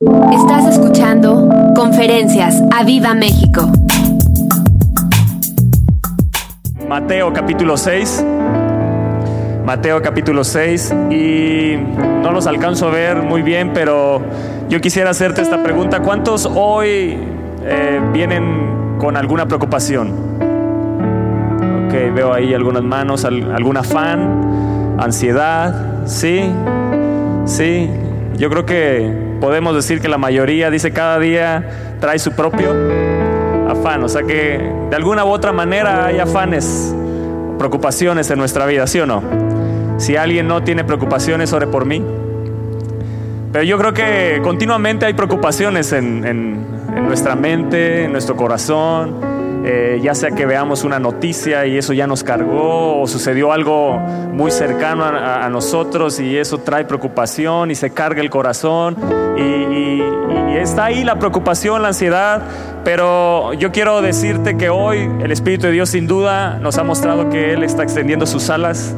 Estás escuchando Conferencias a Viva México. Mateo capítulo 6. Mateo capítulo 6 y no los alcanzo a ver muy bien, pero yo quisiera hacerte esta pregunta. ¿Cuántos hoy eh, vienen con alguna preocupación? Ok, veo ahí algunas manos, algún afán, ansiedad, sí, sí. Yo creo que podemos decir que la mayoría dice cada día trae su propio afán, o sea que de alguna u otra manera hay afanes, preocupaciones en nuestra vida, ¿sí o no? Si alguien no tiene preocupaciones, ore por mí. Pero yo creo que continuamente hay preocupaciones en, nuestra mente, en nuestro corazón, eh, ya sea que veamos una noticia y eso ya nos cargó, o sucedió algo muy cercano a, nosotros y eso trae preocupación y se carga el corazón y, está ahí la preocupación, la ansiedad, pero yo quiero decirte que hoy el Espíritu de Dios sin duda nos ha mostrado que Él está extendiendo sus alas.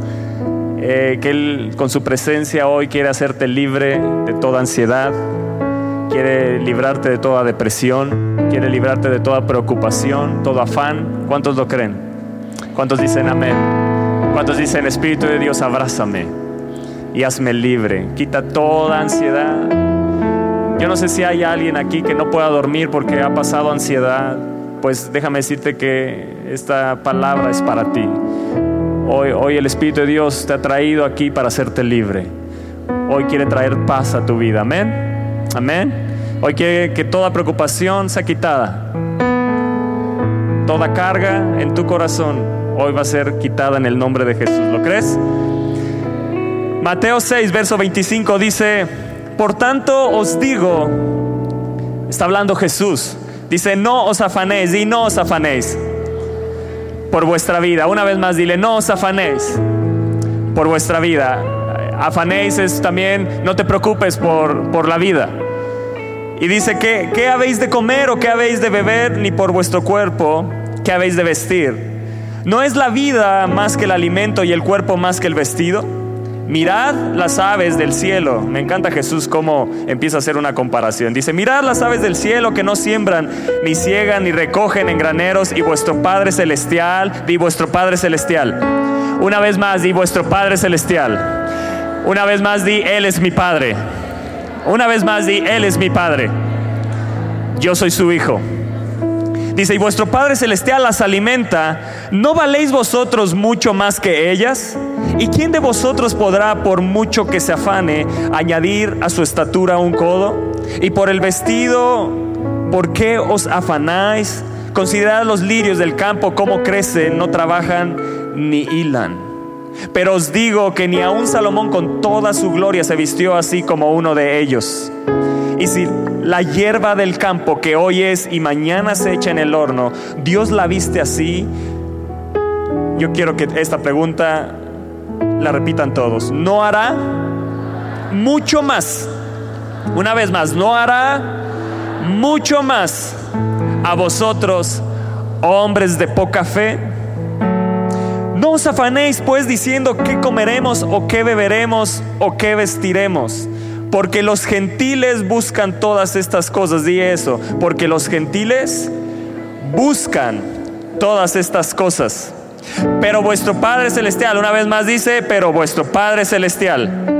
Eh, que Él con su presencia hoy quiere hacerte libre de toda ansiedad, quiere librarte de toda depresión, quiere librarte de toda preocupación, todo afán. ¿Cuántos lo creen? ¿Cuántos dicen amén? ¿Cuántos dicen Espíritu de Dios, abrázame y hazme libre? Quita toda ansiedad. Yo no sé si hay alguien aquí que no pueda dormir porque ha pasado ansiedad. Pues déjame decirte que esta palabra es para ti. Hoy, el Espíritu de Dios te ha traído aquí para hacerte libre. Hoy quiere traer paz a tu vida. Amén. Amén. Hoy quiere que toda preocupación sea quitada. Toda carga en tu corazón hoy va a ser quitada en el nombre de Jesús. ¿Lo crees? Mateo 6, verso 25 dice, por tanto os digo, está hablando Jesús, dice, no os afanéis y no os afanéis por vuestra vida. Una vez más, dile, no os afanéis por vuestra vida. Afanéis es también, no te preocupes por, por la vida. Y dice que, ¿qué habéis de comer o qué habéis de beber? Ni por vuestro cuerpo, ¿qué habéis de vestir? ¿No es la vida más que el alimento y el cuerpo más que el vestido? Mirad las aves del cielo. Me encanta Jesús cómo empieza a hacer una comparación. Dice, mirad las aves del cielo que no siembran, ni ciegan, ni recogen en graneros, y vuestro Padre Celestial, di vuestro Padre Celestial. Una vez más, di vuestro Padre Celestial. Una vez más, di, Él es mi Padre. Una vez más, di, Él es mi Padre. Yo soy su Hijo. Dice, y vuestro Padre Celestial las alimenta, ¿no valéis vosotros mucho más que ellas? ¿Y quién de vosotros podrá, por mucho que se afane, añadir a su estatura un codo? Y por el vestido, ¿por qué os afanáis? Considerad los lirios del campo, cómo crecen, no trabajan ni hilan. Pero os digo que ni aun Salomón con toda su gloria se vistió así como uno de ellos. Y si la hierba del campo que hoy es y mañana se echa en el horno, Dios la viste así, yo quiero que esta pregunta la repitan todos. No hará mucho más. Una vez más, no hará mucho más a vosotros, hombres de poca fe. No os afanéis pues diciendo qué comeremos o qué beberemos o qué vestiremos porque los gentiles buscan todas estas cosas. Di eso. Porque los gentiles buscan todas estas cosas. Pero vuestro Padre Celestial, una vez más dice, pero vuestro Padre Celestial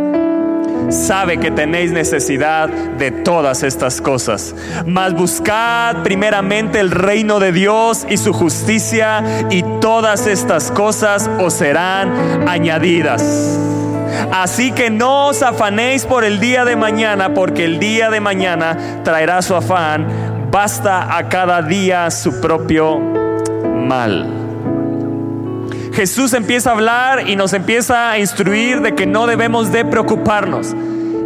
sabe que tenéis necesidad de todas estas cosas. Mas buscad primeramente el reino de Dios y su justicia y todas estas cosas os serán añadidas. Así que no os afanéis por el día de mañana, porque el día de mañana traerá su afán. Basta a cada día su propio mal. Jesús empieza a hablar y nos empieza a instruir de que no debemos de preocuparnos.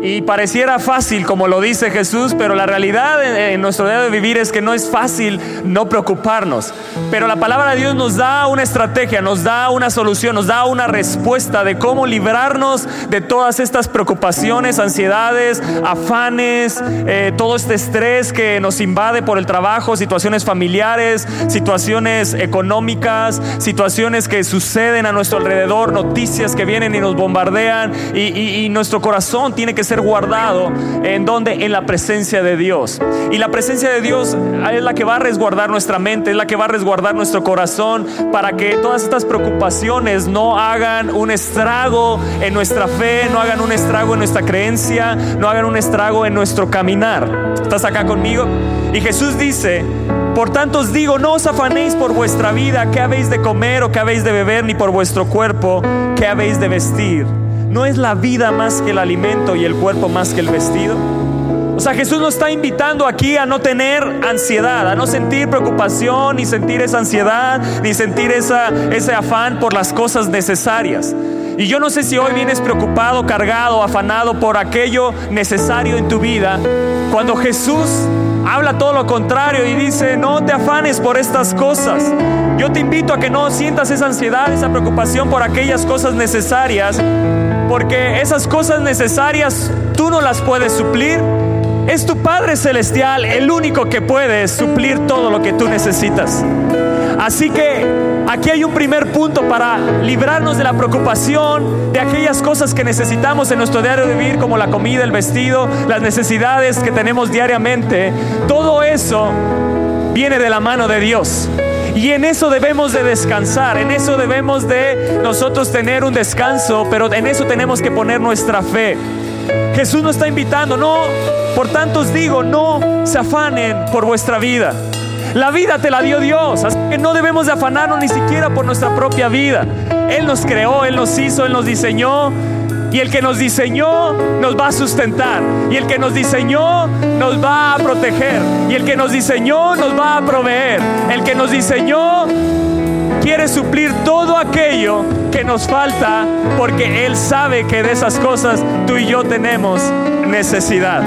Y pareciera fácil, como lo dice Jesús, pero la realidad en, nuestro día de vivir es que no es fácil no preocuparnos. Pero la palabra de Dios nos da una estrategia, nos da una solución, nos da una respuesta de cómo librarnos de todas estas preocupaciones, ansiedades, afanes, eh, todo este estrés que nos invade por el trabajo, situaciones familiares, situaciones económicas, situaciones que suceden a nuestro alrededor, noticias que vienen y nos bombardean y nuestro corazón tiene que ser guardado en donde en la presencia de Dios. Y la presencia de Dios es la que va a resguardar nuestra mente, es la que va a resguardar nuestro corazón para que todas estas preocupaciones no hagan un estrago en nuestra fe, no hagan un estrago en nuestra creencia, no hagan un estrago en nuestro caminar. ¿Estás acá conmigo? Y Jesús dice, por tanto os digo, no os afanéis por vuestra vida, qué habéis de comer o qué habéis de beber, ni por vuestro cuerpo, qué habéis de vestir. ¿No es la vida más que el alimento y el cuerpo más que el vestido? O sea, Jesús nos está invitando aquí a no tener ansiedad, a no sentir preocupación, ni sentir esa ansiedad, ni sentir esa, ese afán por las cosas necesarias. Y yo no sé si hoy vienes preocupado, cargado, afanado por aquello necesario en tu vida, cuando Jesús habla todo lo contrario y dice, no te afanes por estas cosas. Yo te invito a que no sientas esa ansiedad, esa preocupación por aquellas cosas necesarias, porque esas cosas necesarias tú no las puedes suplir. Es tu Padre Celestial el único que puede suplir todo lo que tú necesitas. Así que aquí hay un primer punto para librarnos de la preocupación de aquellas cosas que necesitamos en nuestro diario de vivir, como la comida, el vestido, las necesidades que tenemos diariamente. Todo eso viene de la mano de Dios. Y en eso debemos de descansar, en eso debemos de nosotros tener un descanso, pero en eso tenemos que poner nuestra fe. Jesús nos está invitando, no, por tanto os digo, no se afanen por vuestra vida. La vida te la dio Dios, así que no debemos de afanarnos ni siquiera por nuestra propia vida. Él nos creó, Él nos hizo, Él nos diseñó. Y el que nos diseñó nos va a sustentar. Y el que nos diseñó nos va a proteger. Y el que nos diseñó nos va a proveer. El que nos diseñó quiere suplir todo aquello que nos falta porque Él sabe que de esas cosas tú y yo tenemos necesidad.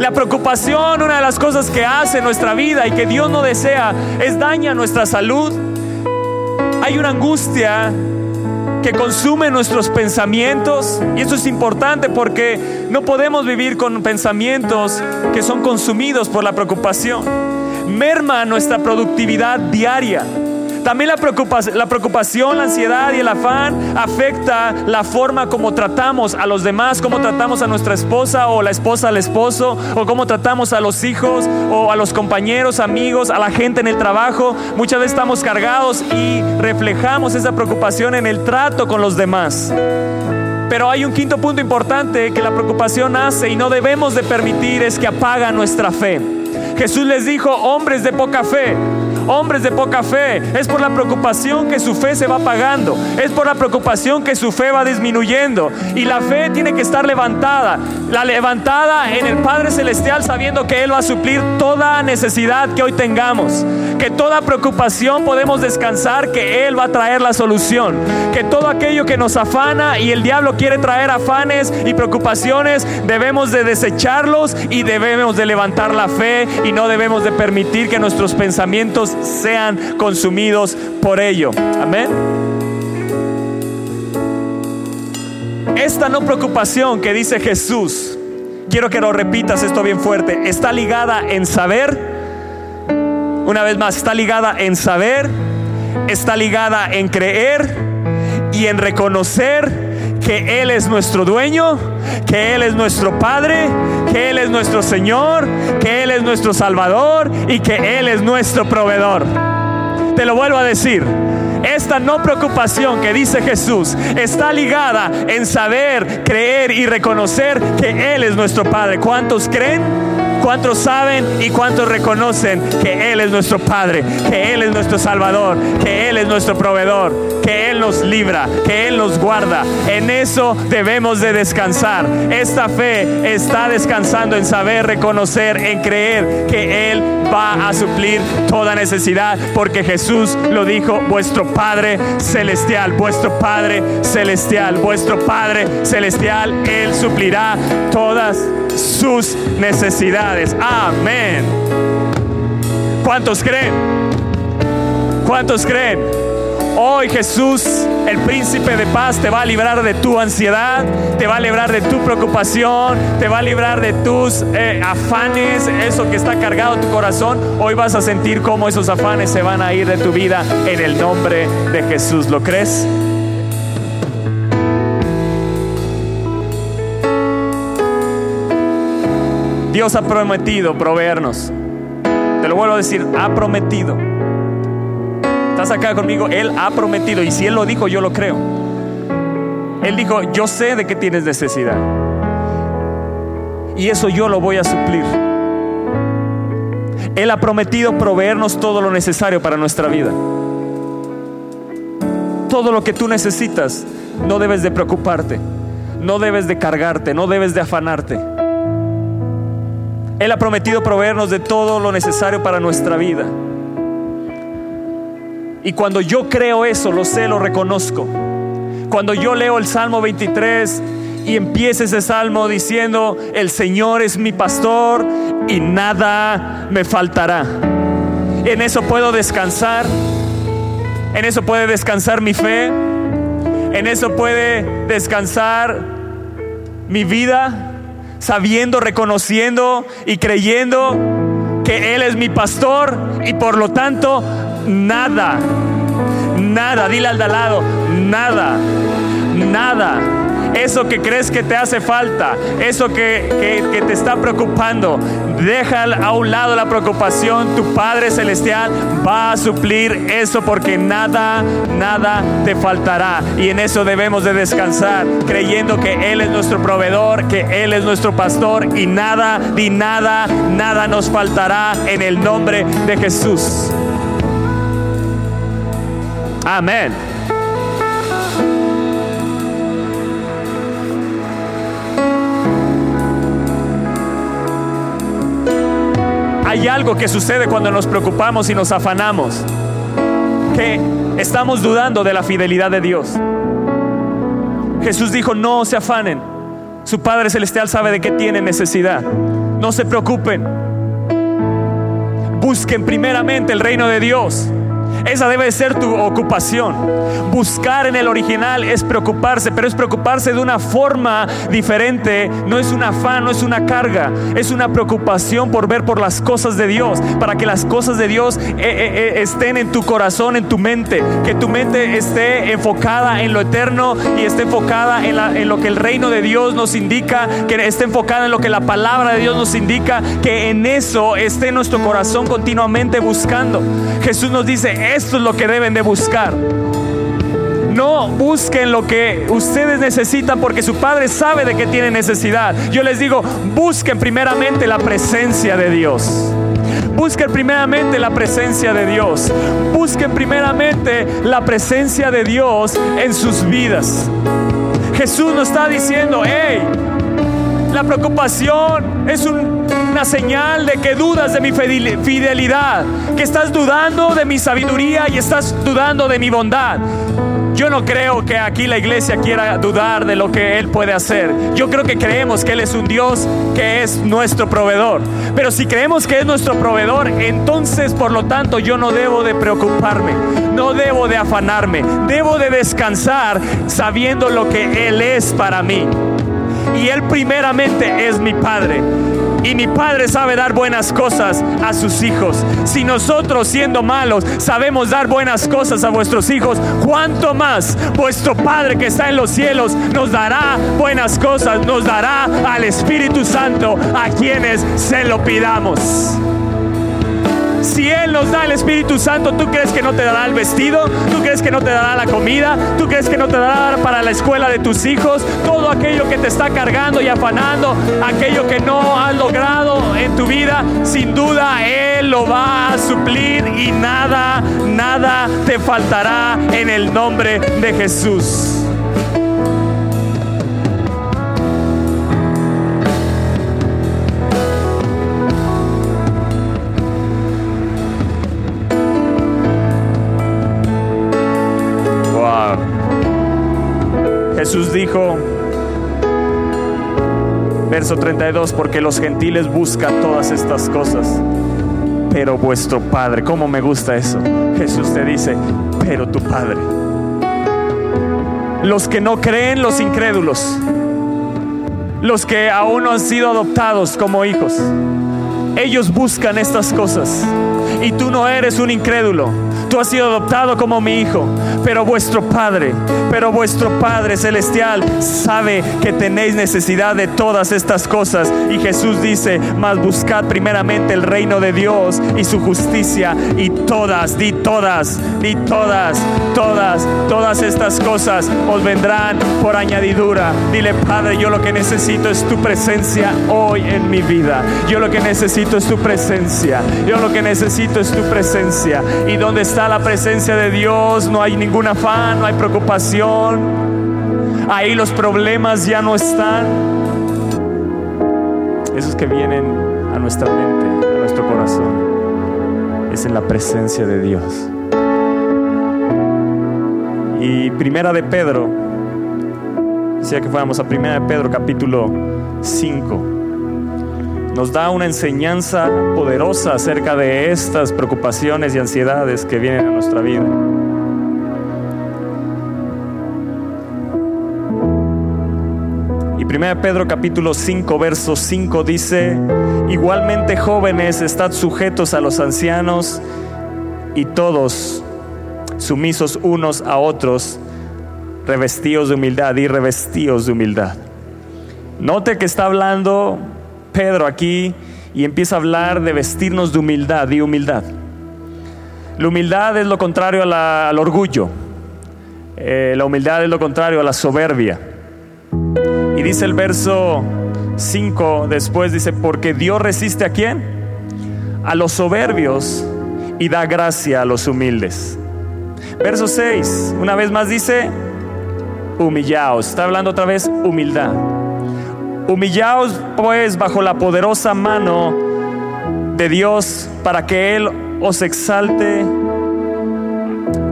La preocupación, una de las cosas que hace nuestra vida y que Dios no desea, es daña nuestra salud. Hay una angustia que consume nuestros pensamientos y eso es importante porque no podemos vivir con pensamientos que son consumidos por la preocupación. Merma nuestra productividad diaria. También la preocupación, la ansiedad y el afán afecta la forma como tratamos a los demás, cómo tratamos a nuestra esposa o la esposa al esposo, o cómo tratamos a los hijos o a los compañeros, amigos, a la gente en el trabajo. Muchas veces estamos cargados y reflejamos esa preocupación en el trato con los demás. Pero hay un quinto punto importante que la preocupación hace y no debemos de permitir es que apaga nuestra fe. Jesús les dijo, hombres de poca fe, hombres de poca fe. Es por la preocupación que su fe se va apagando. Es por la preocupación que su fe va disminuyendo. Y la fe tiene que estar levantada. La levantada en el Padre Celestial sabiendo que Él va a suplir toda necesidad que hoy tengamos. Que toda preocupación podemos descansar que Él va a traer la solución. Que todo aquello que nos afana y el diablo quiere traer afanes y preocupaciones, debemos de desecharlos y debemos de levantar la fe y no debemos de permitir que nuestros pensamientos sean consumidos por ello. Amén. Esta no preocupación que dice Jesús, quiero que lo repitas esto bien fuerte, está ligada en saber, una vez más, está ligada en saber, está ligada en creer y en reconocer que Él es nuestro dueño, que Él es nuestro Padre, que Él es nuestro Señor, que Él es nuestro Salvador y que Él es nuestro proveedor. Te lo vuelvo a decir. Esta no preocupación que dice Jesús está ligada en saber, creer y reconocer que Él es nuestro Padre. ¿Cuántos creen? ¿Cuántos saben y cuántos reconocen que Él es nuestro Padre, que Él es nuestro Salvador, que Él es nuestro proveedor, que Él nos libra, que Él nos guarda? En eso debemos de descansar. Esta fe está descansando en saber, reconocer, en creer que Él va a suplir toda necesidad, porque Jesús lo dijo, vuestro Padre celestial, vuestro Padre celestial, vuestro Padre celestial, Él suplirá todas sus necesidades. Amén. ¿Cuántos creen? ¿Cuántos creen? Hoy Jesús, el príncipe de paz, te va a librar de tu ansiedad, te va a librar de tu preocupación, te va a librar de tus eh, afanes, eso que está cargado en tu corazón. Hoy vas a sentir cómo esos afanes se van a ir de tu vida en el nombre de Jesús. ¿Lo crees? Dios ha prometido proveernos. Te lo vuelvo a decir, ha prometido. ¿Estás acá conmigo? Él ha prometido y si Él lo dijo, yo lo creo. Él dijo, yo sé de que tienes necesidad. Y eso yo lo voy a suplir. Él ha prometido proveernos todo lo necesario para nuestra vida. Todo lo que tú necesitas, no debes de preocuparte, no debes de cargarte, no debes de afanarte. Él ha prometido proveernos de todo lo necesario para nuestra vida. Y cuando yo creo eso, lo sé, lo reconozco. Cuando yo leo el Salmo 23 y empieza ese salmo diciendo, el Señor es mi pastor y nada me faltará. En eso puedo descansar. En eso puede descansar mi fe. En eso puede descansar mi vida sabiendo, reconociendo y creyendo que Él es mi pastor y por lo tanto nada, nada, dile al de lado, nada, nada eso que crees que te hace falta, eso que, te está preocupando, deja a un lado la preocupación. Tu Padre Celestial va a suplir eso porque nada, nada te faltará. Y en eso debemos de descansar, creyendo que Él es nuestro proveedor, que Él es nuestro pastor y nada, ni nada, nada nos faltará en el nombre de Jesús. Amén. Hay algo que sucede cuando nos preocupamos y nos afanamos, que estamos dudando de la fidelidad de Dios. Jesús dijo, no se afanen, su Padre Celestial sabe de qué tienen necesidad, no se preocupen, busquen primeramente el reino de Dios esa debe ser tu ocupación. Buscar en el original es preocuparse, pero es preocuparse de una forma diferente. No es un afán, no es una carga. Es una preocupación por ver por las cosas de Dios, para que las cosas de Dios eh, eh, eh, estén en tu corazón, en tu mente. Que tu mente esté enfocada en lo eterno y esté enfocada en, en lo que el reino de Dios nos indica, que esté enfocada en lo que la palabra de Dios nos indica, que en eso esté nuestro corazón continuamente buscando. Jesús nos dice, esto es lo que deben de buscar. No busquen lo que ustedes necesitan porque su Padre sabe de que tienen necesidad. Yo les digo, busquen primeramente la presencia de Dios. Busquen primeramente la presencia de Dios. Busquen primeramente la presencia de Dios en sus vidas. Jesús nos está diciendo, hey, la preocupación es una señal de que dudas de mi fidelidad, que estás dudando de mi sabiduría y estás dudando de mi bondad. Yo no creo que aquí la iglesia quiera dudar de lo que Él puede hacer. Yo creo que creemos que Él es un Dios que es nuestro proveedor. Pero si creemos que es nuestro proveedor, entonces por lo tanto yo no debo de preocuparme, no debo de afanarme, debo de descansar sabiendo lo que Él es para mí y Él primeramente es mi Padre. Y mi Padre sabe dar buenas cosas a sus hijos. Si nosotros siendo malos sabemos dar buenas cosas a vuestros hijos, ¿cuánto más vuestro Padre que está en los cielos nos dará buenas cosas? Nos dará al Espíritu Santo a quienes se lo pidamos. Si Él nos da el Espíritu Santo, ¿tú crees que no te dará el vestido? ¿Tú crees que no te dará la comida? ¿Tú crees que no te dará para la escuela de tus hijos? Todo aquello que te está cargando y afanando, aquello que no has logrado en tu vida, sin duda Él lo va a suplir y nada, nada te faltará en el nombre de Jesús. Jesús dijo, verso 32, porque los gentiles buscan todas estas cosas, pero vuestro Padre, ¿cómo me gusta eso? Jesús te dice, pero tu Padre. Los que no creen, los incrédulos, los que aún no han sido adoptados como hijos, ellos buscan estas cosas. y tú no eres un incrédulo. Tú has sido adoptado como mi hijo, pero vuestro Padre, pero vuestro Padre celestial sabe que tenéis necesidad de todas estas cosas. Y Jesús dice, mas buscad primeramente el reino de Dios y su justicia y todas, di todas, di todas, todas, todas estas cosas os vendrán por añadidura. Dile, Padre, yo lo que necesito es tu presencia hoy en mi vida. Yo lo que necesito es tu presencia. Yo lo que necesito es tu presencia. ¿Y dónde está? La presencia de Dios, no hay ningún afán, no hay preocupación. Ahí los problemas ya no están. Esos que vienen a nuestra mente, a nuestro corazón, es en la presencia de Dios. Y primera de Pedro, decía que fuéramos a primera de Pedro capítulo 5 nos da una enseñanza poderosa acerca de estas preocupaciones y ansiedades que vienen a nuestra vida. Y 1 Pedro capítulo 5 verso 5 dice, igualmente jóvenes, estad sujetos a los ancianos y todos sumisos unos a otros, revestidos de humildad y revestidos de humildad. Note que está hablando Pedro aquí y empieza a hablar de vestirnos de humildad y humildad. La humildad es lo contrario al orgullo. Eh, la humildad es lo contrario a la soberbia. Y dice el verso 5 después, dice, porque Dios resiste a quién? A los soberbios y da gracia a los humildes. Verso 6, una vez más dice, humillaos. Está hablando otra vez humildad. Humillaos pues bajo la poderosa mano de Dios para que Él os exalte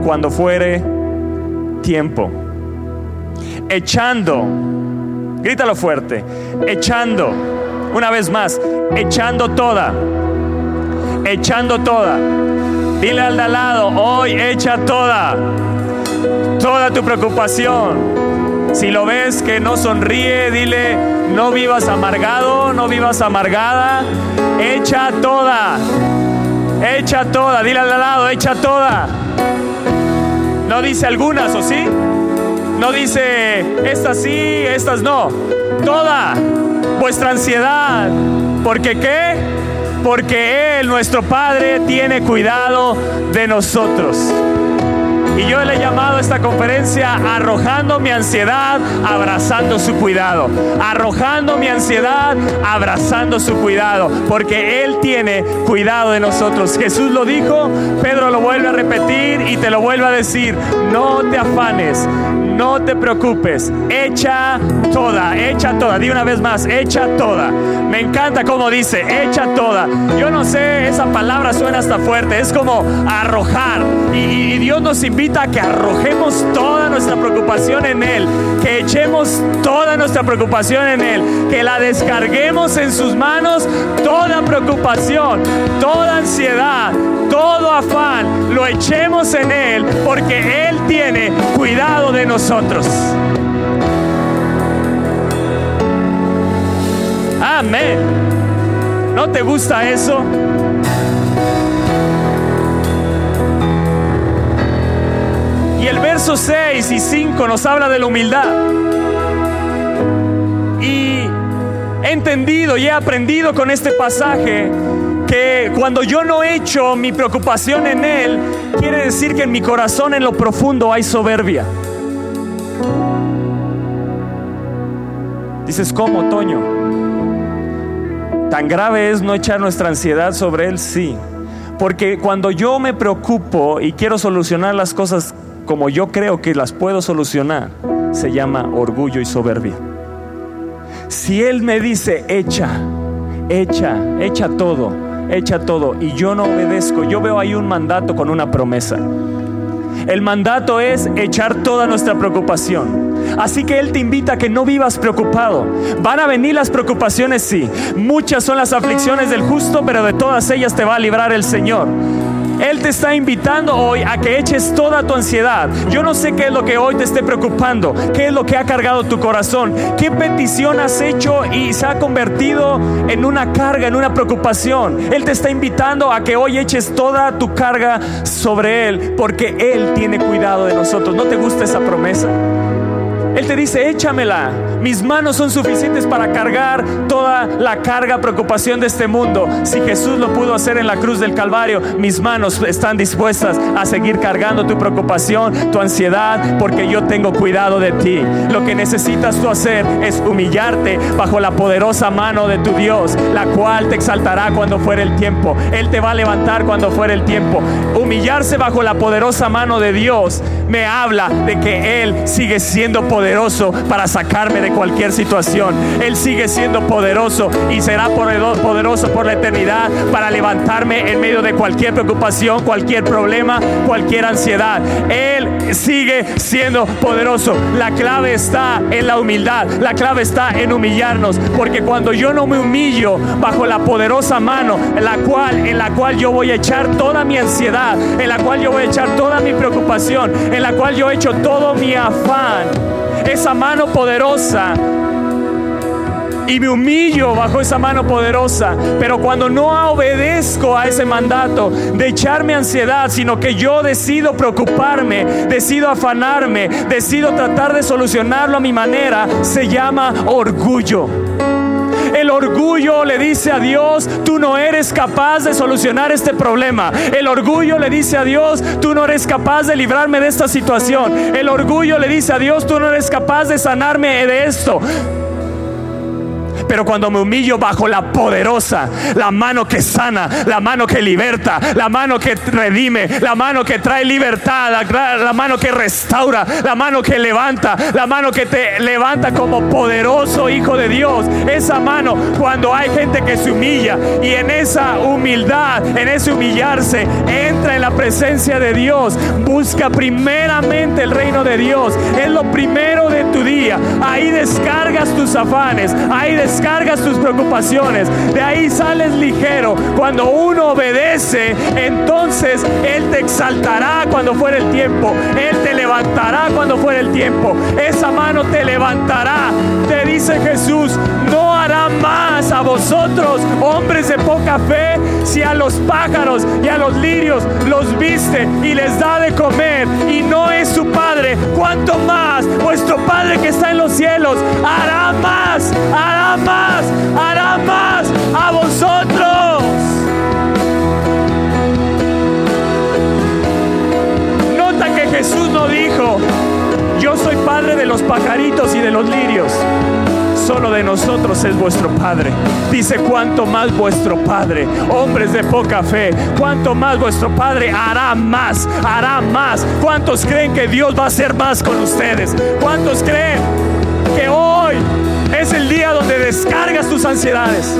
cuando fuere tiempo. Echando, grítalo fuerte, echando, una vez más, echando toda, echando toda. Dile al de al lado, hoy echa toda, toda tu preocupación si lo ves que no sonríe, dile, no vivas amargado, no vivas amargada, echa toda, echa toda, dile al lado, echa toda. No dice algunas, ¿o sí? No dice, estas sí, estas no. Toda vuestra ansiedad. ¿Porque qué? Porque Él, nuestro Padre, tiene cuidado de nosotros. Y yo le he llamado a esta conferencia arrojando mi ansiedad, abrazando su cuidado. Arrojando mi ansiedad, abrazando su cuidado. Porque Él tiene cuidado de nosotros. Jesús lo dijo, Pedro lo vuelve a repetir y te lo vuelve a decir. No te afanes, no te preocupes, echa toda, echa toda, di una vez más, echa toda. Me encanta como dice, echa toda. Yo no sé, esa palabra suena hasta fuerte, es como arrojar. Y, Dios nos invita a que arrojemos toda nuestra preocupación en Él, que echemos toda nuestra preocupación en Él, que la descarguemos en sus manos, toda preocupación, toda ansiedad, todo afán, lo echemos en Él, porque Él tiene cuidado de Amén. ¿No te gusta eso? Y el verso 6 y 5 nos habla de la humildad. Y he entendido y he aprendido con este pasaje que cuando yo no echo mi preocupación en Él, quiere decir que en mi corazón, en lo profundo, hay soberbia. Dices, ¿cómo, Toño? ¿Tan grave es no echar nuestra ansiedad sobre Él? Sí. Porque cuando yo me preocupo y quiero solucionar las cosas como yo creo que las puedo solucionar, se llama orgullo y soberbia. Si Él me dice, echa, echa, echa todo, echa todo y yo no obedezco, yo veo ahí un mandato con una promesa. El mandato es echar toda nuestra preocupación. Así que Él te invita a que no vivas preocupado. Van a venir las preocupaciones, sí. Muchas son las aflicciones del justo, pero de todas ellas te va a librar el Señor. Él te está invitando hoy a que eches toda tu ansiedad. Yo no sé qué es lo que hoy te esté preocupando, qué es lo que ha cargado tu corazón, qué petición has hecho y se ha convertido en una carga, en una preocupación. Él te está invitando a que hoy eches toda tu carga sobre Él, porque Él tiene cuidado de nosotros. ¿No te gusta esa promesa? Él te dice, échamela. Mis manos son suficientes para cargar toda la carga, preocupación de este mundo. Si Jesús lo pudo hacer en la cruz del Calvario, mis manos están dispuestas a seguir cargando tu preocupación, tu ansiedad, porque yo tengo cuidado de ti. Lo que necesitas tú hacer es humillarte bajo la poderosa mano de tu Dios, la cual te exaltará cuando fuere el tiempo. Él te va a levantar cuando fuere el tiempo. Humillarse bajo la poderosa mano de Dios me habla de que Él sigue siendo poderoso poderoso para sacarme de cualquier situación. Él sigue siendo poderoso y será poderoso por la eternidad para levantarme en medio de cualquier preocupación, cualquier problema, cualquier ansiedad. Él sigue siendo poderoso. La clave está en la humildad. La clave está en humillarnos, porque cuando yo no me humillo bajo la poderosa mano en la cual en la cual yo voy a echar toda mi ansiedad, en la cual yo voy a echar toda mi preocupación, en la cual yo he hecho todo mi afán esa mano poderosa y me humillo bajo esa mano poderosa. Pero cuando no obedezco a ese mandato de echarme ansiedad, sino que yo decido preocuparme, decido afanarme, decido tratar de solucionarlo a mi manera, se llama orgullo. El orgullo le dice a Dios, tú no eres capaz de solucionar este problema. El orgullo le dice a Dios, tú no eres capaz de librarme de esta situación. El orgullo le dice a Dios, tú no eres capaz de sanarme de esto. Pero cuando me humillo bajo la poderosa, la mano que sana, la mano que liberta, la mano que redime, la mano que trae libertad, la, mano que restaura, la mano que levanta, la mano que te levanta como poderoso hijo de Dios. Esa mano cuando hay gente que se humilla y en esa humildad, en ese humillarse, entra en la presencia de Dios, busca primeramente el reino de Dios. Es lo primero de tu día. Ahí descargas tus afanes, ahí descargas cargas tus preocupaciones. De ahí sales ligero. Cuando uno obedece, entonces Él te exaltará cuando fuera el tiempo. Él te levantará cuando fuera el tiempo. Esa mano te levantará. Te dice Jesús, no hará más a vosotros, hombres de poca fe, si a los pájaros y a los lirios los viste y les da de comer y no es su Padre, cuanto más vuestro Padre que está en los cielos hará más, hará más hará más a vosotros. Nota que Jesús no dijo, yo soy padre de los pajaritos y de los lirios. Solo de nosotros es vuestro Padre. Dice, cuanto más vuestro Padre, hombres de poca fe, cuanto más vuestro Padre hará más, hará más. ¿Cuántos creen que Dios va a hacer más con ustedes? ¿Cuántos creen que hoy es el día donde descargas tus ansiedades,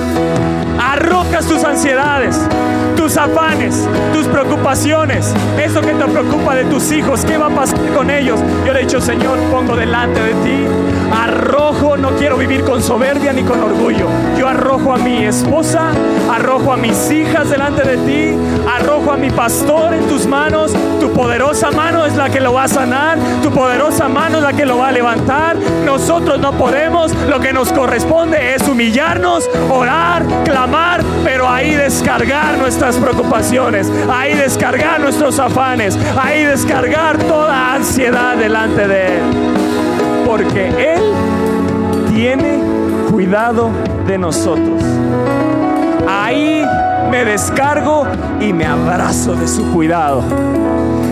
arrojas tus ansiedades, tus afanes, tus preocupaciones, eso que te preocupa de tus hijos, ¿qué va a pasar con ellos? Yo le he dicho, Señor, pongo delante de ti, arrojo, no quiero vivir con soberbia ni con orgullo. Yo arrojo a mi esposa, arrojo a mis hijas delante de ti, arrojo a mi pastor en tus manos, tu poderosa mano es la que lo va a sanar, tu poderosa mano es la que lo va a levantar. Nosotros no podemos, lo que nos corresponde es humillarnos, orar, clamar, pero ahí descargar nuestras preocupaciones, ahí descargar nuestros afanes, ahí descargar toda ansiedad delante de Él. Porque Él tiene cuidado de nosotros. Ahí me descargo y me abrazo de su cuidado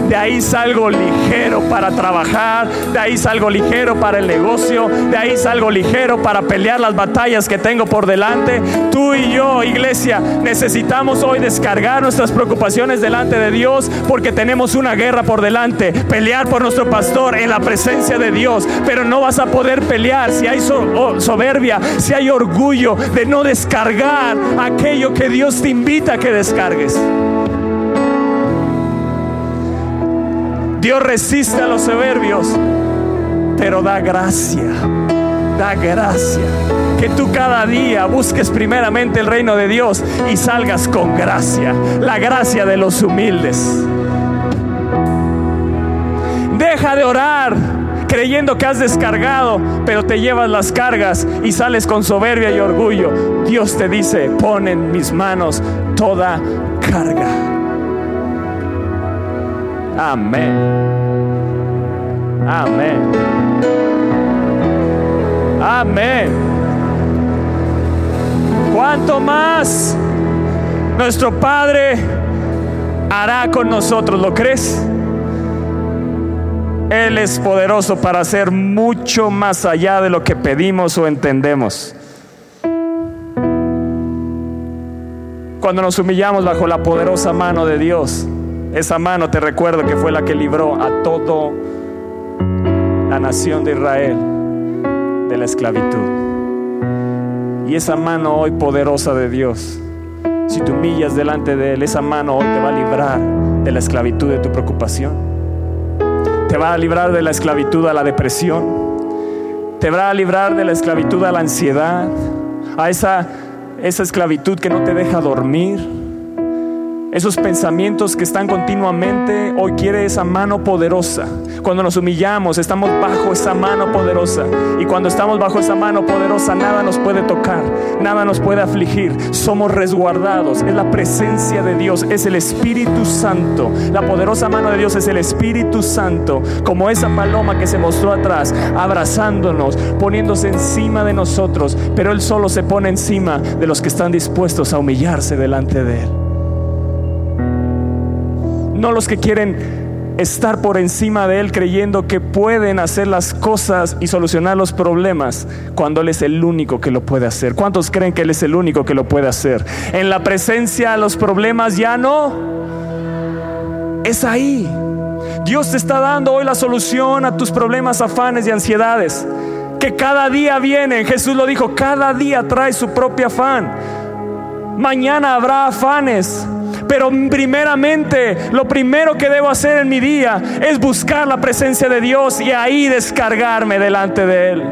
de ahí salgo ligero para trabajar, de ahí salgo ligero para el negocio, de ahí salgo ligero para pelear las batallas que tengo por delante. Tú y yo, iglesia, necesitamos hoy descargar nuestras preocupaciones delante de Dios porque tenemos una guerra por delante, pelear por nuestro pastor en la presencia de Dios, pero no vas a poder pelear si hay soberbia, si hay orgullo de no descargar aquello que Dios te invita a que descargues. Dios resiste a los soberbios, pero da gracia, da gracia que tú cada día busques primeramente el reino de Dios y salgas con gracia, la gracia de los humildes. Deja de orar creyendo que has descargado, pero te llevas las cargas y sales con soberbia y orgullo. Dios te dice, pon en mis manos toda carga. Amén. Amén. Amén. ¿Cuánto más nuestro Padre hará con nosotros? ¿Lo crees? Él es poderoso para hacer mucho más allá de lo que pedimos o entendemos. Cuando nos humillamos bajo la poderosa mano de Dios, esa mano te recuerdo que fue la que libró a toda la nación de Israel de la esclavitud. Y esa mano hoy poderosa de Dios, si te humillas delante de Él, esa mano hoy te va a librar de la esclavitud de tu preocupación te va a librar de la esclavitud a la depresión. Te va a librar de la esclavitud a la ansiedad, a esa, esa esclavitud que no te deja dormir esos pensamientos que están continuamente, hoy quiere esa mano poderosa. Cuando nos humillamos, estamos bajo esa mano poderosa. Y cuando estamos bajo esa mano poderosa, nada nos puede tocar, nada nos puede afligir. Somos resguardados. Es la presencia de Dios, es el Espíritu Santo. La poderosa mano de Dios es el Espíritu Santo, como esa paloma que se mostró atrás, abrazándonos, poniéndose encima de nosotros. Pero Él solo se pone encima de los que están dispuestos a humillarse delante de Él no los que quieren estar por encima de Él creyendo que pueden hacer las cosas y solucionar los problemas cuando Él es el único que lo puede hacer. ¿Cuántos creen que Él es el único que lo puede hacer? En la presencia los problemas ya no. Es ahí. Dios te está dando hoy la solución a tus problemas, afanes y ansiedades. Que cada día vienen. Jesús lo dijo, cada día trae su propio afán. Mañana habrá afanes. Pero primeramente, lo primero que debo hacer en mi día es buscar la presencia de Dios y ahí descargarme delante de Él.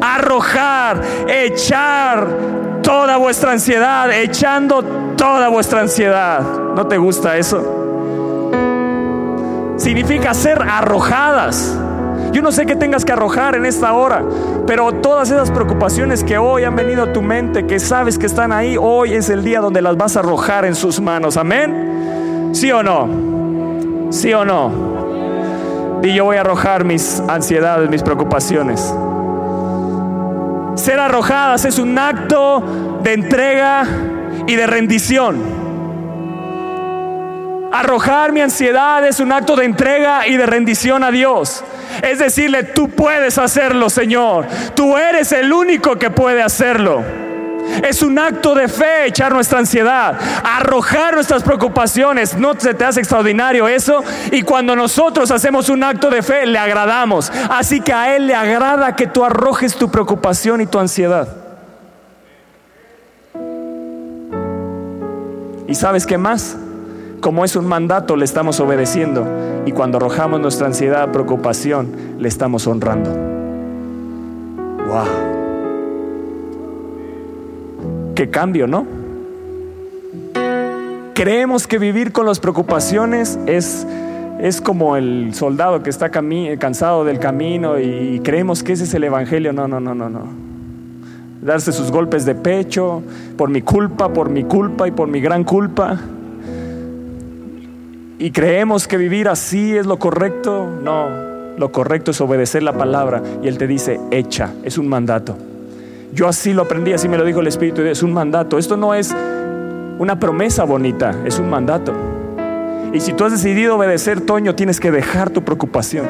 Arrojar, echar toda vuestra ansiedad, echando toda vuestra ansiedad. ¿No te gusta eso? Significa ser arrojadas. Yo no sé qué tengas que arrojar en esta hora, pero todas esas preocupaciones que hoy han venido a tu mente, que sabes que están ahí, hoy es el día donde las vas a arrojar en sus manos. Amén. ¿Sí o no? ¿Sí o no? Y yo voy a arrojar mis ansiedades, mis preocupaciones. Ser arrojadas es un acto de entrega y de rendición. Arrojar mi ansiedad es un acto de entrega y de rendición a Dios. Es decirle, tú puedes hacerlo, Señor. Tú eres el único que puede hacerlo. Es un acto de fe echar nuestra ansiedad, arrojar nuestras preocupaciones. ¿No se te hace extraordinario eso? Y cuando nosotros hacemos un acto de fe, le agradamos. Así que a Él le agrada que tú arrojes tu preocupación y tu ansiedad. ¿Y sabes qué más? Como es un mandato, le estamos obedeciendo. Y cuando arrojamos nuestra ansiedad, preocupación, le estamos honrando. ¡Wow! ¡Qué cambio, ¿no? Creemos que vivir con las preocupaciones es, es como el soldado que está cansado del camino y creemos que ese es el Evangelio. No, no, no, no, no. Darse sus golpes de pecho por mi culpa, por mi culpa y por mi gran culpa y creemos que vivir así es lo correcto, no, lo correcto es obedecer la palabra y Él te dice, echa, es un mandato. Yo así lo aprendí, así me lo dijo el Espíritu, es un mandato. Esto no es una promesa bonita, es un mandato. Y si tú has decidido obedecer, Toño, tienes que dejar tu preocupación,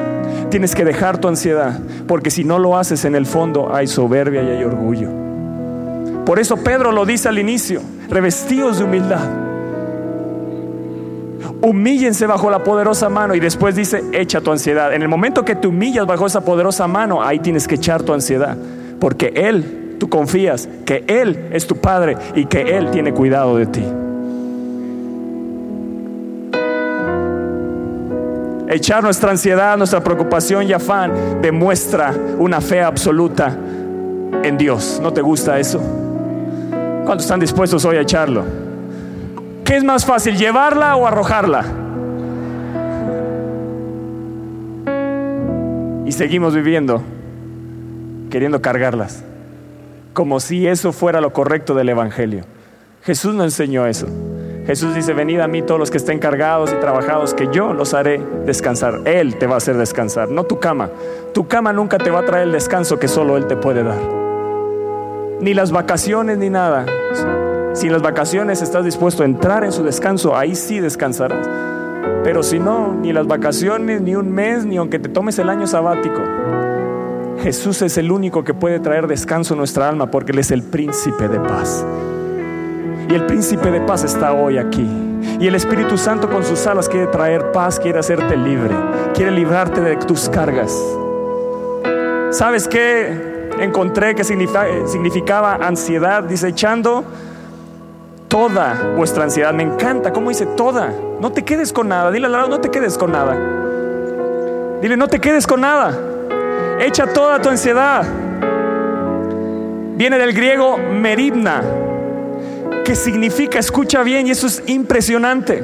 tienes que dejar tu ansiedad, porque si no lo haces en el fondo hay soberbia y hay orgullo. Por eso Pedro lo dice al inicio, revestidos de humildad humíllense bajo la poderosa mano y después dice, echa tu ansiedad. En el momento que te humillas bajo esa poderosa mano, ahí tienes que echar tu ansiedad, porque Él, tú confías que Él es tu Padre y que Él tiene cuidado de ti. Echar nuestra ansiedad, nuestra preocupación y afán demuestra una fe absoluta en Dios. ¿No te gusta eso? ¿Cuántos están dispuestos hoy a echarlo? ¿Qué es más fácil, llevarla o arrojarla? Y seguimos viviendo queriendo cargarlas, como si eso fuera lo correcto del Evangelio. Jesús no enseñó eso. Jesús dice, venid a mí todos los que estén cargados y trabajados, que yo los haré descansar. Él te va a hacer descansar, no tu cama. Tu cama nunca te va a traer el descanso que solo Él te puede dar. Ni las vacaciones ni nada. Si en las vacaciones estás dispuesto a entrar en su descanso, ahí sí descansarás. Pero si no, ni las vacaciones, ni un mes, ni aunque te tomes el año sabático, Jesús es el único que puede traer descanso a nuestra alma porque Él es el príncipe de paz. Y el príncipe de paz está hoy aquí. Y el Espíritu Santo con sus alas quiere traer paz, quiere hacerte libre, quiere librarte de tus cargas. ¿Sabes qué? Encontré que significaba ansiedad, dice echando toda vuestra ansiedad. Me encanta, ¿cómo dice toda? No te quedes con nada. Dile al lado, no te quedes con nada. Dile, no te quedes con nada. Echa toda tu ansiedad. Viene del griego meribna, que significa, escucha bien, y eso es impresionante,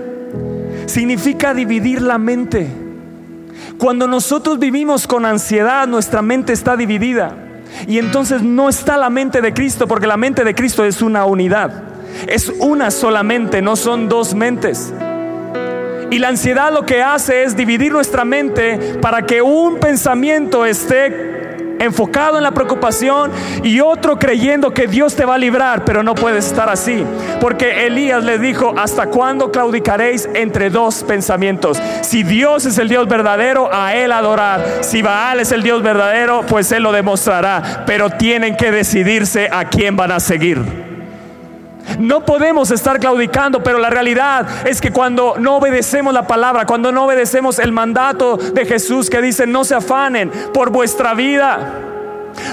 significa dividir la mente. Cuando nosotros vivimos con ansiedad, nuestra mente está dividida. Y entonces no está la mente de Cristo, porque la mente de Cristo es una unidad. Es una solamente, no son dos mentes. Y la ansiedad lo que hace es dividir nuestra mente para que un pensamiento esté enfocado en la preocupación y otro creyendo que Dios te va a librar, pero no puedes estar así. Porque Elías le dijo, ¿hasta cuándo claudicaréis entre dos pensamientos? Si Dios es el Dios verdadero, a Él adorar. Si Baal es el Dios verdadero, pues Él lo demostrará. Pero tienen que decidirse a quién van a seguir. No podemos estar claudicando, pero la realidad es que cuando no obedecemos la palabra, cuando no obedecemos el mandato de Jesús que dice, no se afanen por vuestra vida,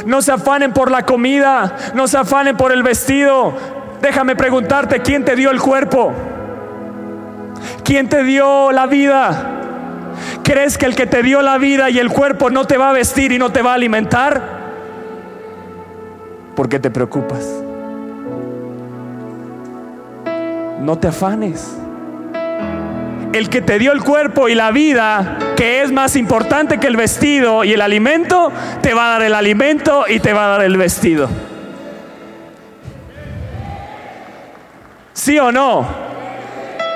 no se afanen por la comida, no se afanen por el vestido. Déjame preguntarte, ¿quién te dio el cuerpo? ¿Quién te dio la vida? ¿Crees que el que te dio la vida y el cuerpo no te va a vestir y no te va a alimentar? ¿Por qué te preocupas? No te afanes. El que te dio el cuerpo y la vida, que es más importante que el vestido y el alimento, te va a dar el alimento y te va a dar el vestido. ¿Sí o no?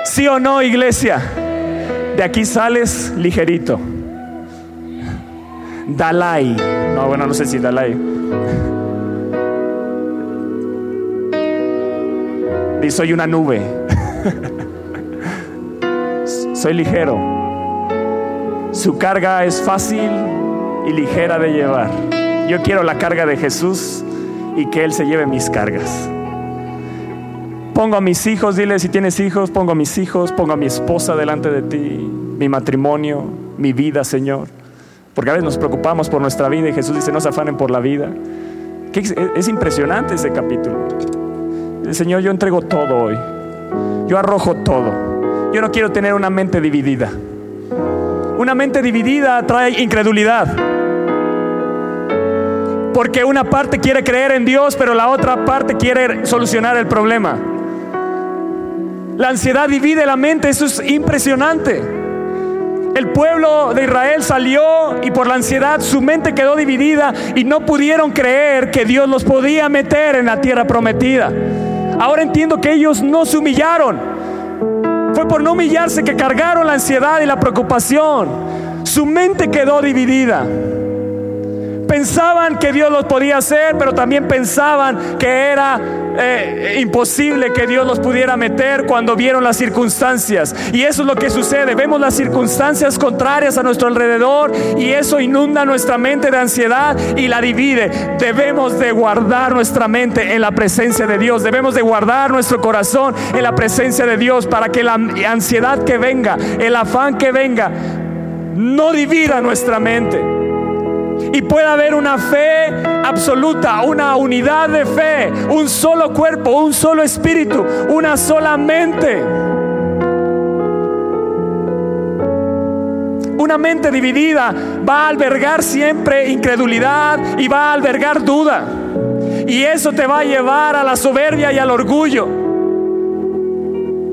¿Sí o no, iglesia? De aquí sales ligerito. Dalai. No, bueno, no sé si Dalai. Dice, soy una nube. Soy ligero. Su carga es fácil y ligera de llevar. Yo quiero la carga de Jesús y que Él se lleve mis cargas. Pongo a mis hijos, dile si tienes hijos, pongo a mis hijos, pongo a mi esposa delante de ti, mi matrimonio, mi vida, Señor. Porque a veces nos preocupamos por nuestra vida y Jesús dice, no se afanen por la vida. Es impresionante ese capítulo. Señor, yo entrego todo hoy. Yo arrojo todo. Yo no quiero tener una mente dividida. Una mente dividida trae incredulidad. Porque una parte quiere creer en Dios, pero la otra parte quiere solucionar el problema. La ansiedad divide la mente, eso es impresionante. El pueblo de Israel salió y por la ansiedad su mente quedó dividida y no pudieron creer que Dios los podía meter en la tierra prometida. Ahora entiendo que ellos no se humillaron. Fue por no humillarse que cargaron la ansiedad y la preocupación. Su mente quedó dividida. Pensaban que Dios los podía hacer, pero también pensaban que era eh, imposible que Dios los pudiera meter cuando vieron las circunstancias. Y eso es lo que sucede. Vemos las circunstancias contrarias a nuestro alrededor y eso inunda nuestra mente de ansiedad y la divide. Debemos de guardar nuestra mente en la presencia de Dios. Debemos de guardar nuestro corazón en la presencia de Dios para que la ansiedad que venga, el afán que venga, no divida nuestra mente y pueda haber una fe absoluta, una unidad de fe, un solo cuerpo, un solo espíritu, una sola mente. Una mente dividida va a albergar siempre incredulidad y va a albergar duda. Y eso te va a llevar a la soberbia y al orgullo.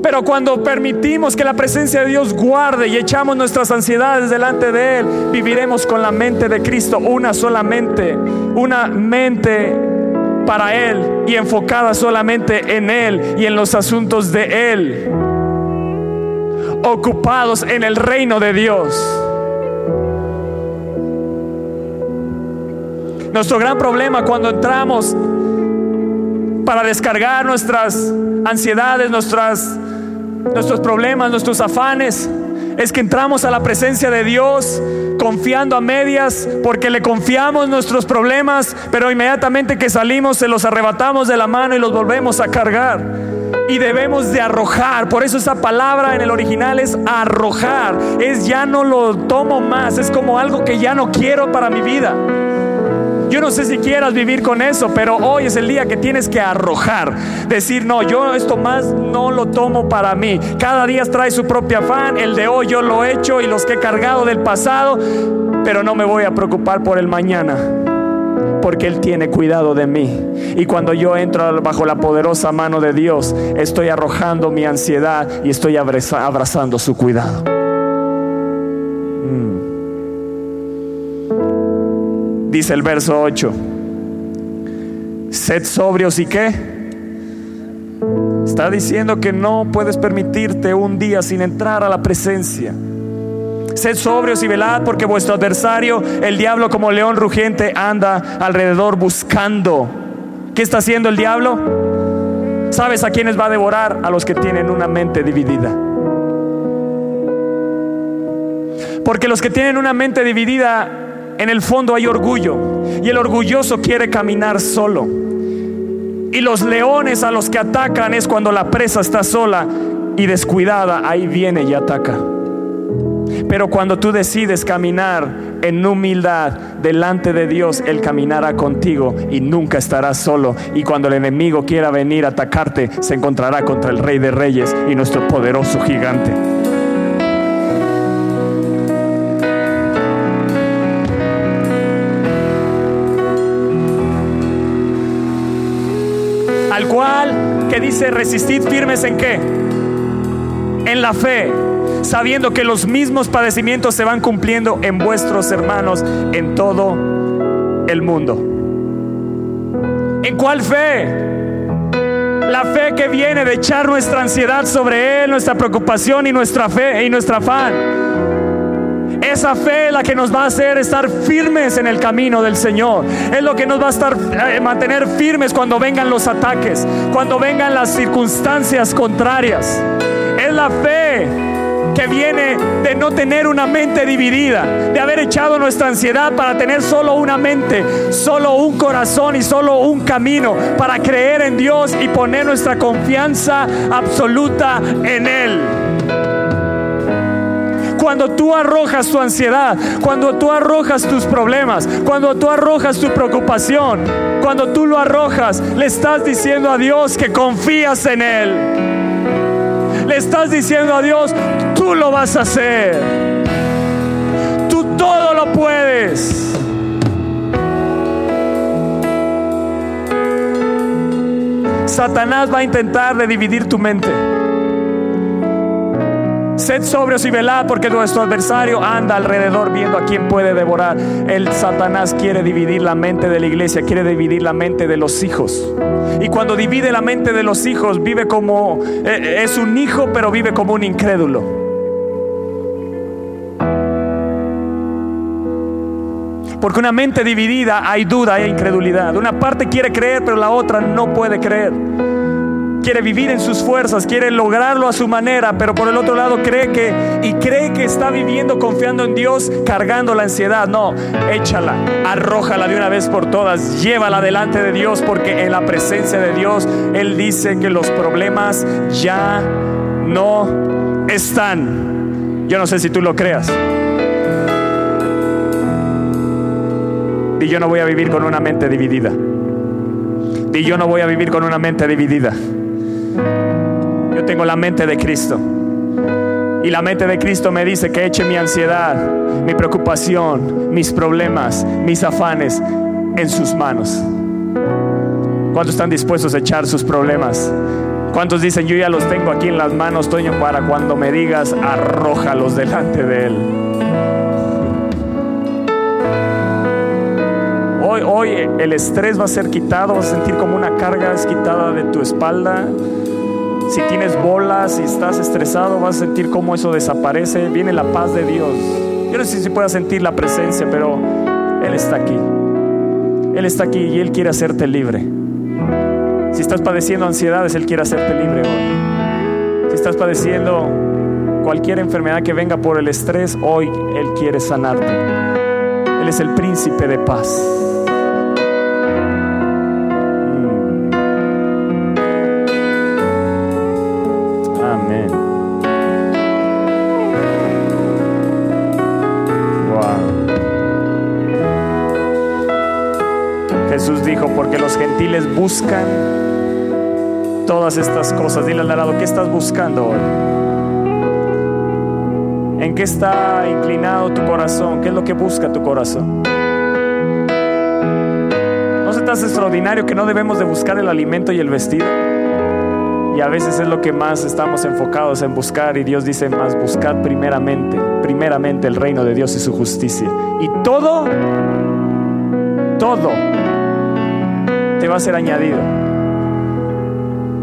Pero cuando permitimos que la presencia de Dios guarde y echamos nuestras ansiedades delante de Él, viviremos con la mente de Cristo, una solamente, una mente para Él y enfocada solamente en Él y en los asuntos de Él, ocupados en el reino de Dios. Nuestro gran problema cuando entramos para descargar nuestras ansiedades, nuestras, nuestros problemas, nuestros afanes, es que entramos a la presencia de Dios confiando a medias porque le confiamos nuestros problemas, pero inmediatamente que salimos se los arrebatamos de la mano y los volvemos a cargar. Y debemos de arrojar, por eso esa palabra en el original es arrojar, es ya no lo tomo más, es como algo que ya no quiero para mi vida. Yo no sé si quieras vivir con eso, pero hoy es el día que tienes que arrojar. Decir, no, yo esto más no lo tomo para mí. Cada día trae su propio afán. El de hoy yo lo he hecho y los que he cargado del pasado, pero no me voy a preocupar por el mañana. Porque Él tiene cuidado de mí. Y cuando yo entro bajo la poderosa mano de Dios, estoy arrojando mi ansiedad y estoy abrazando su cuidado. Dice el verso 8. Sed sobrios y qué. Está diciendo que no puedes permitirte un día sin entrar a la presencia. Sed sobrios y velad porque vuestro adversario, el diablo como león rugiente, anda alrededor buscando. ¿Qué está haciendo el diablo? ¿Sabes a quiénes va a devorar? A los que tienen una mente dividida. Porque los que tienen una mente dividida en el fondo hay orgullo y el orgulloso quiere caminar solo. Y los leones a los que atacan es cuando la presa está sola y descuidada, ahí viene y ataca. Pero cuando tú decides caminar en humildad delante de Dios, Él caminará contigo y nunca estarás solo. Y cuando el enemigo quiera venir a atacarte, se encontrará contra el Rey de Reyes y nuestro poderoso gigante. Que dice resistid firmes en qué? En la fe, sabiendo que los mismos padecimientos se van cumpliendo en vuestros hermanos en todo el mundo. ¿En cuál fe? La fe que viene de echar nuestra ansiedad sobre Él, nuestra preocupación y nuestra fe y nuestra afán. Esa fe es la que nos va a hacer estar firmes en el camino del Señor. Es lo que nos va a estar eh, mantener firmes cuando vengan los ataques, cuando vengan las circunstancias contrarias. Es la fe que viene de no tener una mente dividida, de haber echado nuestra ansiedad para tener solo una mente, solo un corazón y solo un camino, para creer en Dios y poner nuestra confianza absoluta en Él cuando tú arrojas tu ansiedad, cuando tú arrojas tus problemas, cuando tú arrojas tu preocupación, cuando tú lo arrojas, le estás diciendo a Dios que confías en Él. Le estás diciendo a Dios, tú lo vas a hacer. Tú todo lo puedes. Satanás va a intentar dividir tu mente. Sed sobrios y velad porque nuestro adversario anda alrededor viendo a quién puede devorar. El Satanás quiere dividir la mente de la iglesia, quiere dividir la mente de los hijos. Y cuando divide la mente de los hijos, vive como, eh, es un hijo, pero vive como un incrédulo. Porque una mente dividida hay duda, hay incredulidad. Una parte quiere creer, pero la otra no puede creer quiere vivir en sus fuerzas, quiere lograrlo a su manera, pero por el otro lado cree que y cree que está viviendo confiando en Dios, cargando la ansiedad. No, échala, arrójala de una vez por todas, llévala delante de Dios, porque en la presencia de Dios Él dice que los problemas ya no están. Yo no sé si tú lo creas. Y yo no voy a vivir con una mente dividida. Y yo no voy a vivir con una mente dividida. Tengo la mente de Cristo. Y la mente de Cristo me dice que eche mi ansiedad, mi preocupación, mis problemas, mis afanes en sus manos. ¿Cuántos están dispuestos a echar sus problemas? ¿Cuántos dicen, yo ya los tengo aquí en las manos, Toño, para cuando me digas, arrójalos delante de Él? Hoy, hoy el estrés va a ser quitado, vas a sentir como una carga es quitada de tu espalda. Si tienes bolas y estás estresado, vas a sentir cómo eso desaparece. Viene la paz de Dios. Yo no sé si puedas sentir la presencia, pero Él está aquí. Él está aquí y Él quiere hacerte libre. Si estás padeciendo ansiedades, Él quiere hacerte libre hoy. Si estás padeciendo cualquier enfermedad que venga por el estrés, hoy Él quiere sanarte. Él es el príncipe de paz. Gentiles buscan todas estas cosas. Dile al lado, ¿qué estás buscando hoy? ¿En qué está inclinado tu corazón? ¿Qué es lo que busca tu corazón? ¿No se hace extraordinario que no debemos de buscar el alimento y el vestido? Y a veces es lo que más estamos enfocados en buscar y Dios dice más, buscar primeramente, primeramente el reino de Dios y su justicia. Y todo, todo te va a ser añadido.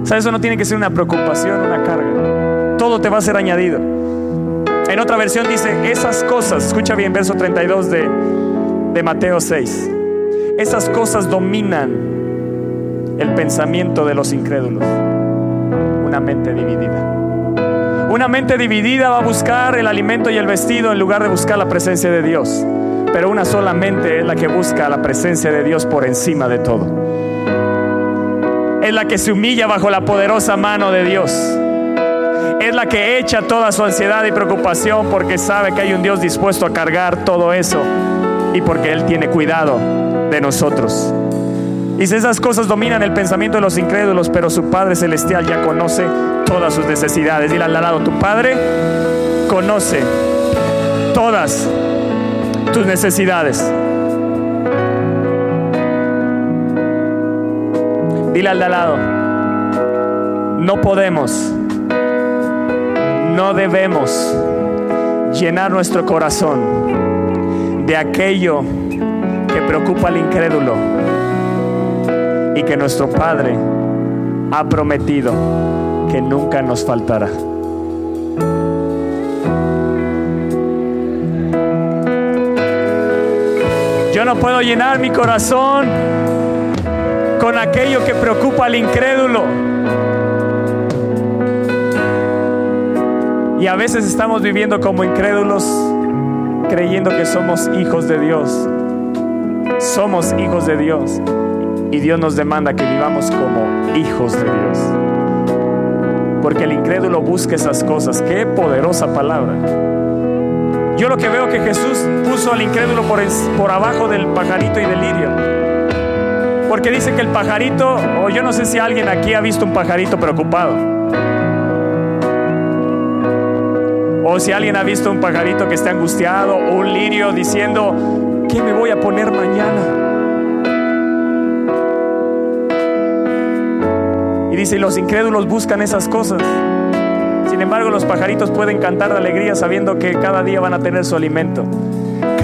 ¿Sabes? Eso no tiene que ser una preocupación, una carga. Todo te va a ser añadido. En otra versión dice, esas cosas, escucha bien, verso 32 de, de Mateo 6, esas cosas dominan el pensamiento de los incrédulos. Una mente dividida. Una mente dividida va a buscar el alimento y el vestido en lugar de buscar la presencia de Dios. Pero una sola mente es la que busca la presencia de Dios por encima de todo es la que se humilla bajo la poderosa mano de Dios. Es la que echa toda su ansiedad y preocupación porque sabe que hay un Dios dispuesto a cargar todo eso y porque Él tiene cuidado de nosotros. Y si esas cosas dominan el pensamiento de los incrédulos, pero su Padre Celestial ya conoce todas sus necesidades. Dile al lado, tu Padre conoce todas tus necesidades. Dile al de al lado, no podemos, no debemos llenar nuestro corazón de aquello que preocupa al incrédulo y que nuestro Padre ha prometido que nunca nos faltará. Yo no puedo llenar mi corazón con aquello que preocupa al incrédulo. Y a veces estamos viviendo como incrédulos creyendo que somos hijos de Dios. Somos hijos de Dios. Y Dios nos demanda que vivamos como hijos de Dios. Porque el incrédulo busca esas cosas. Qué poderosa palabra. Yo lo que veo que Jesús puso al incrédulo por, por abajo del pajarito y del lirio. Porque dice que el pajarito, o yo no sé si alguien aquí ha visto un pajarito preocupado. O si alguien ha visto un pajarito que está angustiado o un lirio diciendo, ¿qué me voy a poner mañana? Y dice, los incrédulos buscan esas cosas. Sin embargo, los pajaritos pueden cantar de alegría sabiendo que cada día van a tener su alimento.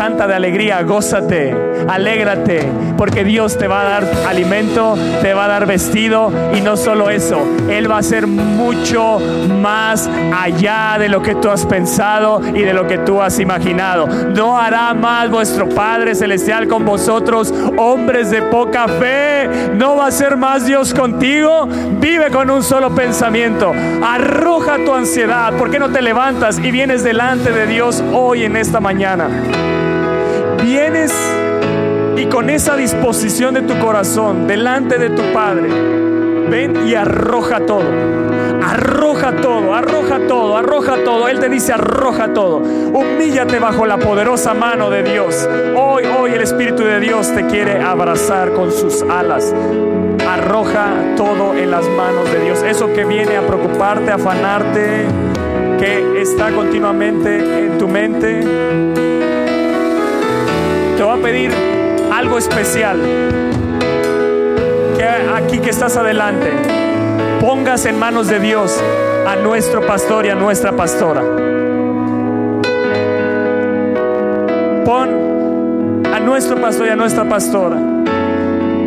Canta de alegría, gózate, alégrate, porque Dios te va a dar alimento, te va a dar vestido y no solo eso, Él va a hacer mucho más allá de lo que tú has pensado y de lo que tú has imaginado. No hará más vuestro Padre Celestial con vosotros, hombres de poca fe. No va a ser más Dios contigo. Vive con un solo pensamiento. Arroja tu ansiedad. ¿Por qué no te levantas y vienes delante de Dios hoy en esta mañana? Vienes y con esa disposición de tu corazón delante de tu Padre, ven y arroja todo. Arroja todo, arroja todo, arroja todo. Él te dice, arroja todo. Humíllate bajo la poderosa mano de Dios. Hoy, hoy el Espíritu de Dios te quiere abrazar con sus alas. Arroja todo en las manos de Dios. Eso que viene a preocuparte, a afanarte, que está continuamente en tu mente te va a pedir algo especial. Que aquí que estás adelante, pongas en manos de Dios a nuestro pastor y a nuestra pastora. Pon a nuestro pastor y a nuestra pastora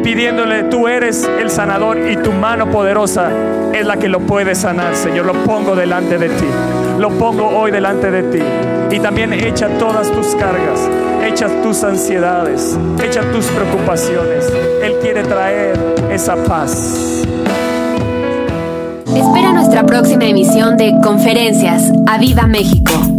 pidiéndole, tú eres el sanador y tu mano poderosa es la que lo puede sanar, Señor. Lo pongo delante de ti. Lo pongo hoy delante de ti. Y también echa todas tus cargas, echa tus ansiedades, echa tus preocupaciones. Él quiere traer esa paz. Espera nuestra próxima emisión de Conferencias. ¡A Viva México!